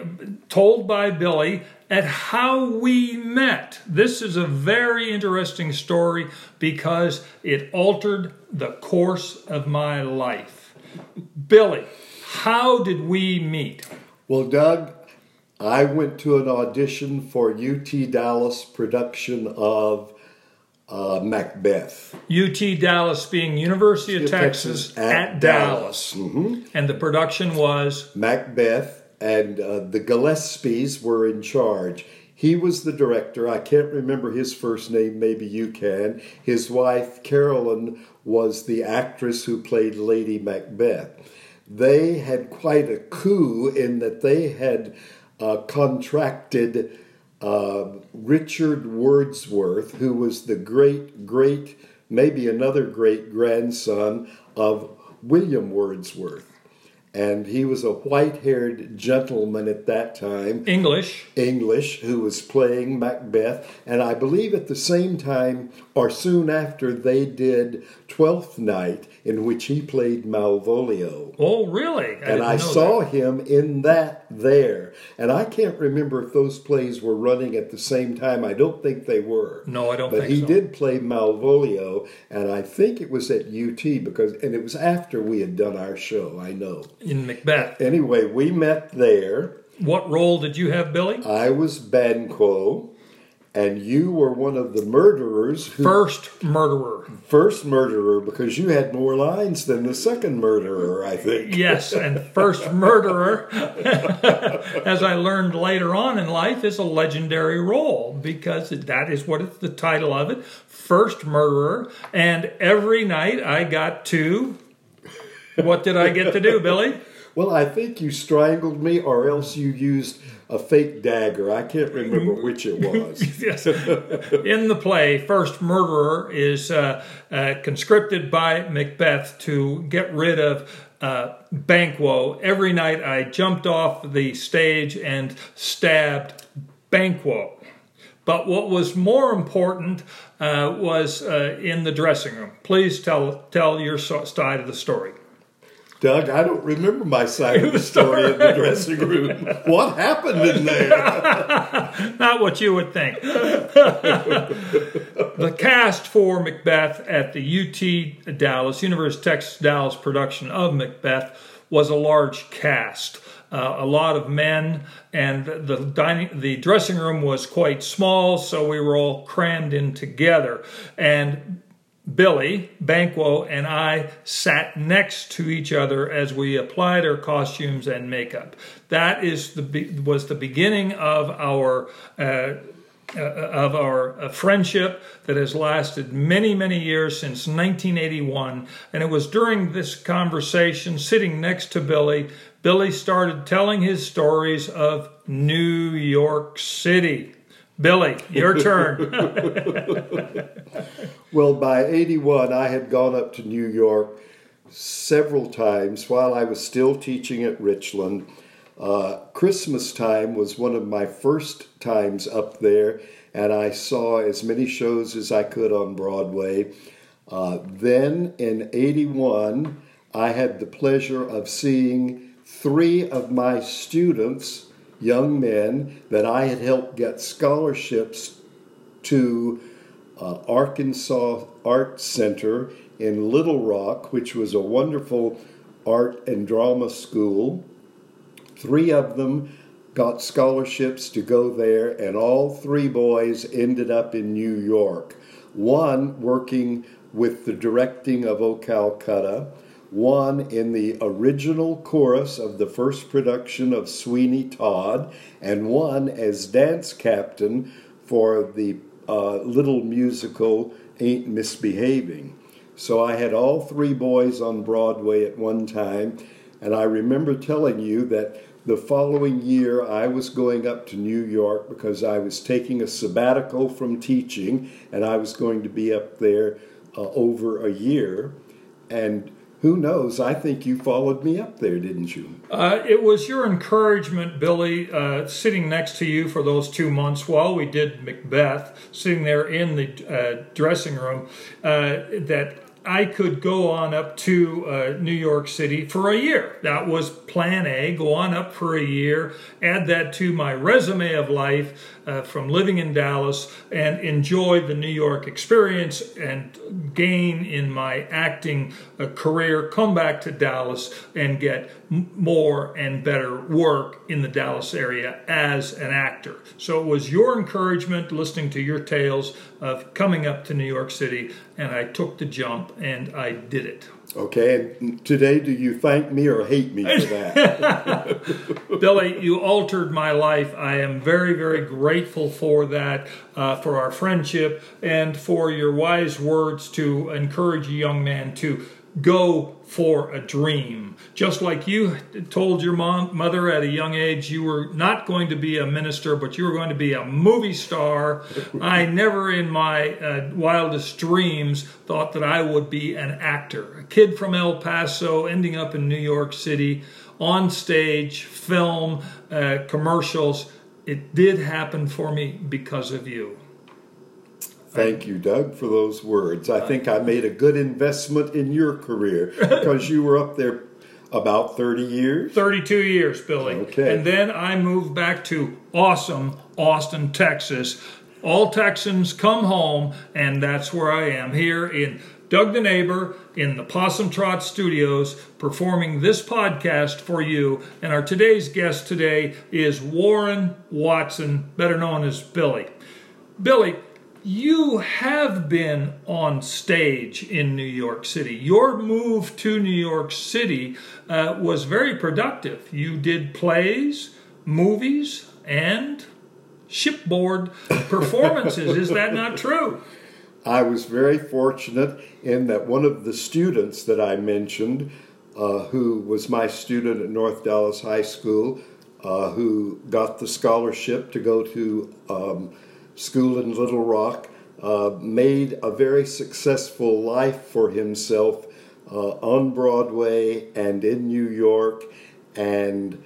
told by Billy at how we met. This is a very interesting story because it altered the course of my life. Billy, how did we meet? well, Doug, I went to an audition for UT Dallas production of uh, Macbeth. UT Dallas being University of Texas, Texas at, at Dallas. Mhm. And the production was Macbeth and uh, the Gillespies were in charge. He was the director. I can't remember his first name, maybe you can. His wife, Carolyn, was the actress who played Lady Macbeth. They had quite a coup in that they had uh, contracted uh, Richard Wordsworth, who was the great, great, maybe another great grandson of William Wordsworth. And he was a white haired gentleman at that time, English. English, who was playing Macbeth. And I believe at the same time, or soon after, they did Twelfth Night, in which he played Malvolio. Oh, really? I And I saw that. him in that there. And I can't remember if those plays were running at the same time. I don't think they were. No, I don't But he so. did play Malvolio, and I think it was at UT because, and it was after we had done our show. I know. In Macbeth. Anyway, we met there. What role did you have, Billy? I was Banquo, and you were one of the murderers. Who, First murderer. first murderer, because you had more lines than the second murderer. I think. Yes, and first murderer, as I learned later on in life, is a legendary role because that is what it's the title of it. First murderer, and every night I got to. What did I get to do, Billy? Well, I think you strangled me, or else you used a fake dagger. I can't remember which it was. yes. In the play, First Murderer is uh, uh, conscripted by Macbeth to get rid of uh, Banquo. Every night I jumped off the stage and stabbed Banquo. But what was more important uh, was uh, in the dressing room. Please tell tell your side of the story. Doug, I don't remember my side of the story in the dressing room. What happened in there? Not what you would think. the cast for Macbeth at the UT Dallas, University of Texas Dallas production of Macbeth was a large cast. Uh, a lot of men, and the dining, the dressing room was quite small, so we were all crammed in together. And Billy, Banquo, and I sat next to each other as we applied our costumes and makeup. That is the was the beginning of our uh, uh, of our uh, friendship that has lasted many many years since 1981. And it was during this conversation, sitting next to Billy, Billy started telling his stories of New York City. Billy, your turn. Well, by 81, I had gone up to New York several times while I was still teaching at Richland. Uh, Christmas time was one of my first times up there, and I saw as many shows as I could on Broadway. Uh, then in 81, I had the pleasure of seeing three of my students young men that I had helped get scholarships to uh, Arkansas Art Center in Little Rock, which was a wonderful art and drama school. Three of them got scholarships to go there, and all three boys ended up in New York. One working with the directing of O Calcutta, one in the original chorus of the first production of Sweeney Todd, and one as dance captain for the uh, little musical Ain't Misbehaving. So I had all three boys on Broadway at one time, and I remember telling you that the following year I was going up to New York because I was taking a sabbatical from teaching, and I was going to be up there uh, over a year. And who knows? I think you followed me up there, didn't you? Uh, it was your encouragement, Billy, uh, sitting next to you for those two months while we did Macbeth, sitting there in the uh, dressing room, uh, that I could go on up to uh, New York City for a year. That was plan A. Go on up for a year, add that to my resume of life uh, from living in Dallas, and enjoy the New York experience and gain in my acting uh, career. Come back to Dallas and get more and better work in the Dallas area as an actor. So it was your encouragement listening to your tales of coming up to New York City, and I took the jump and I did it. Okay, and today do you thank me or hate me for that? Billy, you altered my life. I am very, very grateful for that, uh, for our friendship, and for your wise words to encourage a young man to go for a dream. Just like you told your mom, mother at a young age you were not going to be a minister, but you were going to be a movie star. I never in my uh, wildest dreams thought that I would be an actor. A kid from El Paso ending up in New York City on stage, film, uh, commercials. It did happen for me because of you. Thank you, Doug, for those words. I think I made a good investment in your career because you were up there about 30 years. 32 years, Billy. Okay. And then I moved back to awesome Austin, Texas. All Texans come home, and that's where I am here in Doug the Neighbor in the Possum Trot Studios performing this podcast for you. And our today's guest today is Warren Watson, better known as Billy. Billy, you have been on stage in New York City. Your move to New York City uh, was very productive. You did plays, movies, and shipboard performances. Is that not true? I was very fortunate in that one of the students that I mentioned, uh, who was my student at North Dallas High School, uh, who got the scholarship to go to um, school in Little Rock, uh, made a very successful life for himself uh, on Broadway and in New York, and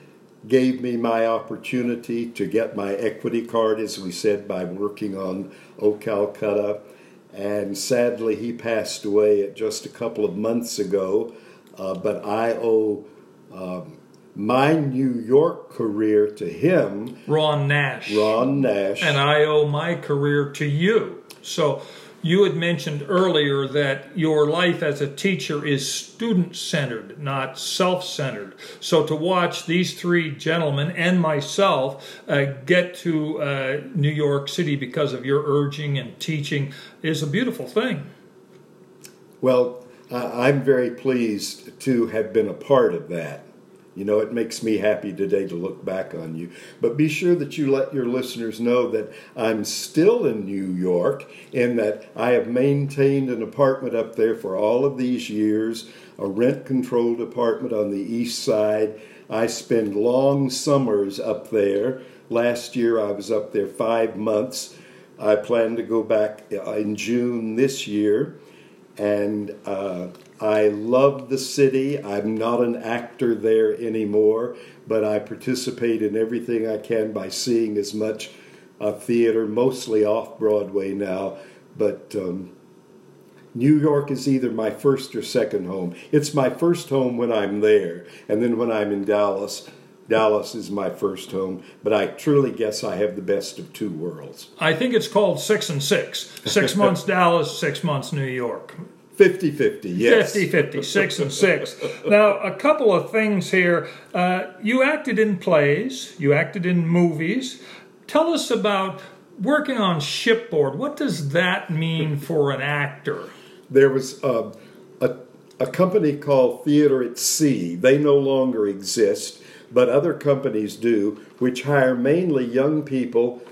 gave me my opportunity to get my equity card, as we said, by working on O Calcutta. And sadly, he passed away just a couple of months ago. Uh, but I owe um, my New York career to him, Ron Nash. Ron Nash. And I owe my career to you. So you had mentioned earlier that your life as a teacher is student centered, not self centered. So to watch these three gentlemen and myself uh, get to uh, New York City because of your urging and teaching is a beautiful thing. Well, I'm very pleased to have been a part of that. You know, it makes me happy today to look back on you. But be sure that you let your listeners know that I'm still in New York, in that I have maintained an apartment up there for all of these years, a rent controlled apartment on the east side. I spend long summers up there. Last year I was up there five months. I plan to go back in June this year and uh, I love the city. I'm not an actor there anymore, but I participate in everything I can by seeing as much uh, theater, mostly off Broadway now. But um, New York is either my first or second home. It's my first home when I'm there, and then when I'm in Dallas, Dallas is my first home, but I truly guess I have the best of two worlds. I think it's called six and six. Six months Dallas, six months New York. 50 50, yes. 50 50, six and six. Now, a couple of things here. Uh, you acted in plays, you acted in movies. Tell us about working on shipboard. What does that mean for an actor? There was uh, a, a company called Theater at Sea. They no longer exist, but other companies do, which hire mainly young people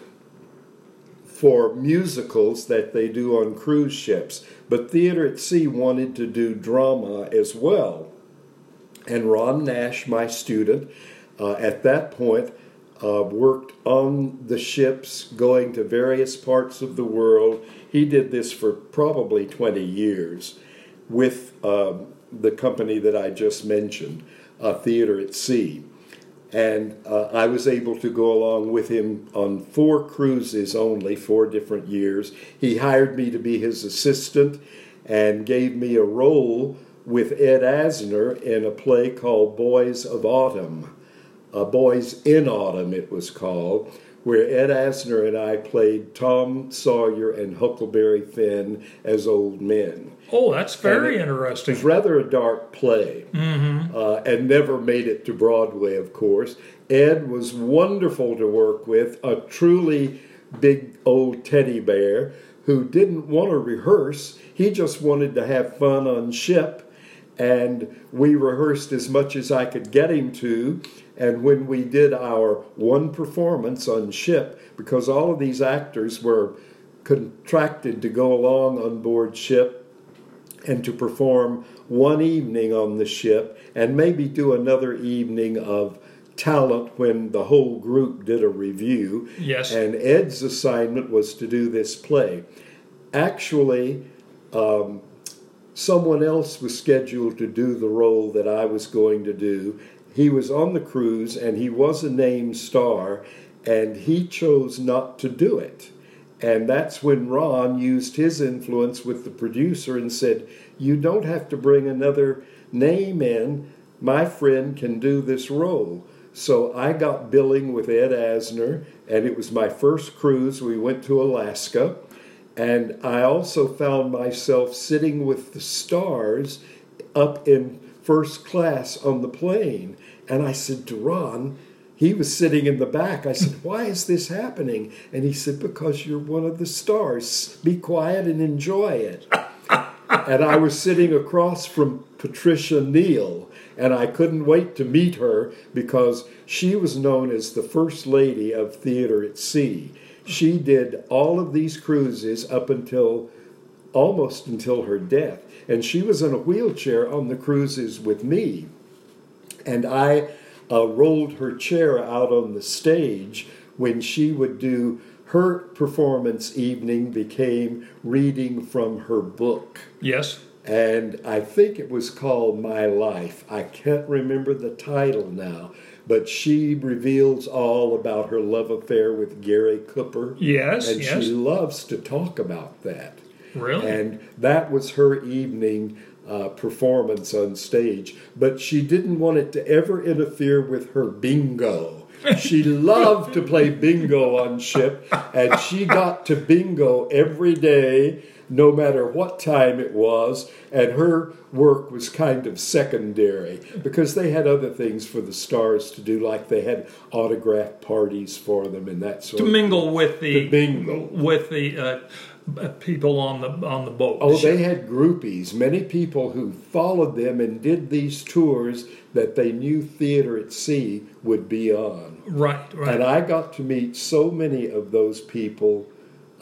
for musicals that they do on cruise ships. But Theater at Sea wanted to do drama as well. And Ron Nash, my student, uh, at that point, uh, worked on the ships going to various parts of the world. He did this for probably 20 years with uh, the company that I just mentioned, uh, Theater at Sea. And uh, I was able to go along with him on four cruises only, four different years. He hired me to be his assistant and gave me a role with Ed Asner in a play called Boys of Autumn. Uh, Boys in Autumn, it was called, where Ed Asner and I played Tom Sawyer and Huckleberry Finn as old men. Oh, that's very it, interesting. It was rather a dark play mm-hmm. uh, and never made it to Broadway, of course. Ed was wonderful to work with, a truly big old teddy bear who didn't want to rehearse. He just wanted to have fun on ship. And we rehearsed as much as I could get him to. And when we did our one performance on ship, because all of these actors were contracted to go along on board ship and to perform one evening on the ship and maybe do another evening of talent when the whole group did a review. Yes. And Ed's assignment was to do this play. Actually, um, someone else was scheduled to do the role that I was going to do. He was on the cruise and he was a named star, and he chose not to do it. And that's when Ron used his influence with the producer and said, You don't have to bring another name in. My friend can do this role. So I got billing with Ed Asner, and it was my first cruise. We went to Alaska. And I also found myself sitting with the stars up in first class on the plane. And I said to Ron, he was sitting in the back. I said, Why is this happening? And he said, Because you're one of the stars. Be quiet and enjoy it. and I was sitting across from Patricia Neal, and I couldn't wait to meet her because she was known as the First Lady of Theater at Sea. She did all of these cruises up until almost until her death. And she was in a wheelchair on the cruises with me. And I uh, rolled her chair out on the stage when she would do her performance evening became reading from her book. Yes. And I think it was called My Life. I can't remember the title now, but she reveals all about her love affair with Gary Cooper. Yes, and yes. she loves to talk about that. Really? And that was her evening uh, performance on stage, but she didn't want it to ever interfere with her bingo. She loved to play bingo on ship, and she got to bingo every day, no matter what time it was, and her work was kind of secondary because they had other things for the stars to do, like they had autograph parties for them and that sort to of mingle with the To mingle. with the uh, people on the on the boat. Oh, they had groupies, many people who followed them and did these tours that they knew Theater at Sea would be on. right, right. And I got to meet so many of those people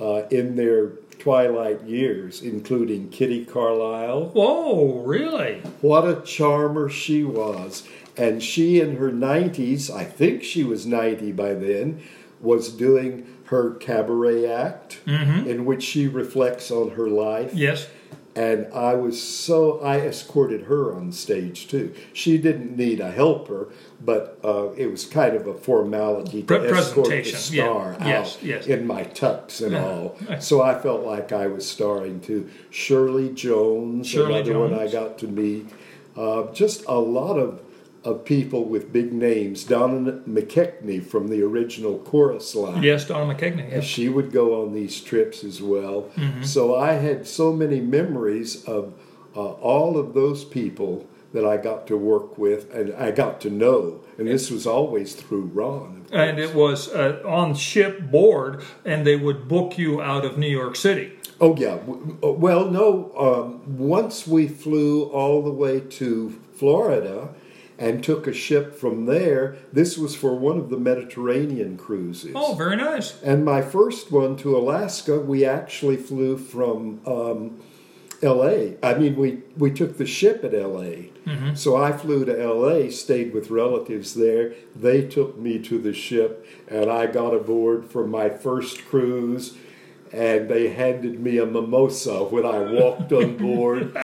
uh, in their twilight years, including Kitty Carlisle. Whoa, really? What a charmer she was. And she, in her 90s, I think she was 90 by then, was doing her cabaret act in which she reflects on her life. Yes. And I was so, I escorted her on stage too. She didn't need a helper, but uh, it was kind of a formality to Pre- escort the presentation, yeah. star out Yes, yes. in my tux and all. So I felt like I was starring too. Shirley Jones, Shirley another one I got to meet. Uh, just a lot of of people with big names. Donna McKechnie from the original chorus line. Yes, Donna McKechnie. Yes. She would go on these trips as well. Mm-hmm. So I had so many memories of uh, all of those people that I got to work with and I got to know. And this was always through Ron. And it was uh, on shipboard, and they would book you out of New York City. Oh yeah. Well, no. Um, once we flew all the way to Florida and took a ship from there. This was for one of the Mediterranean cruises. Oh, very nice. And my first one to Alaska, we actually flew from um, L.A. I mean, we we took the ship at L.A. So I flew to L.A., stayed with relatives there. They took me to the ship, and I got aboard for my first cruise. And they handed me a mimosa when I walked on board.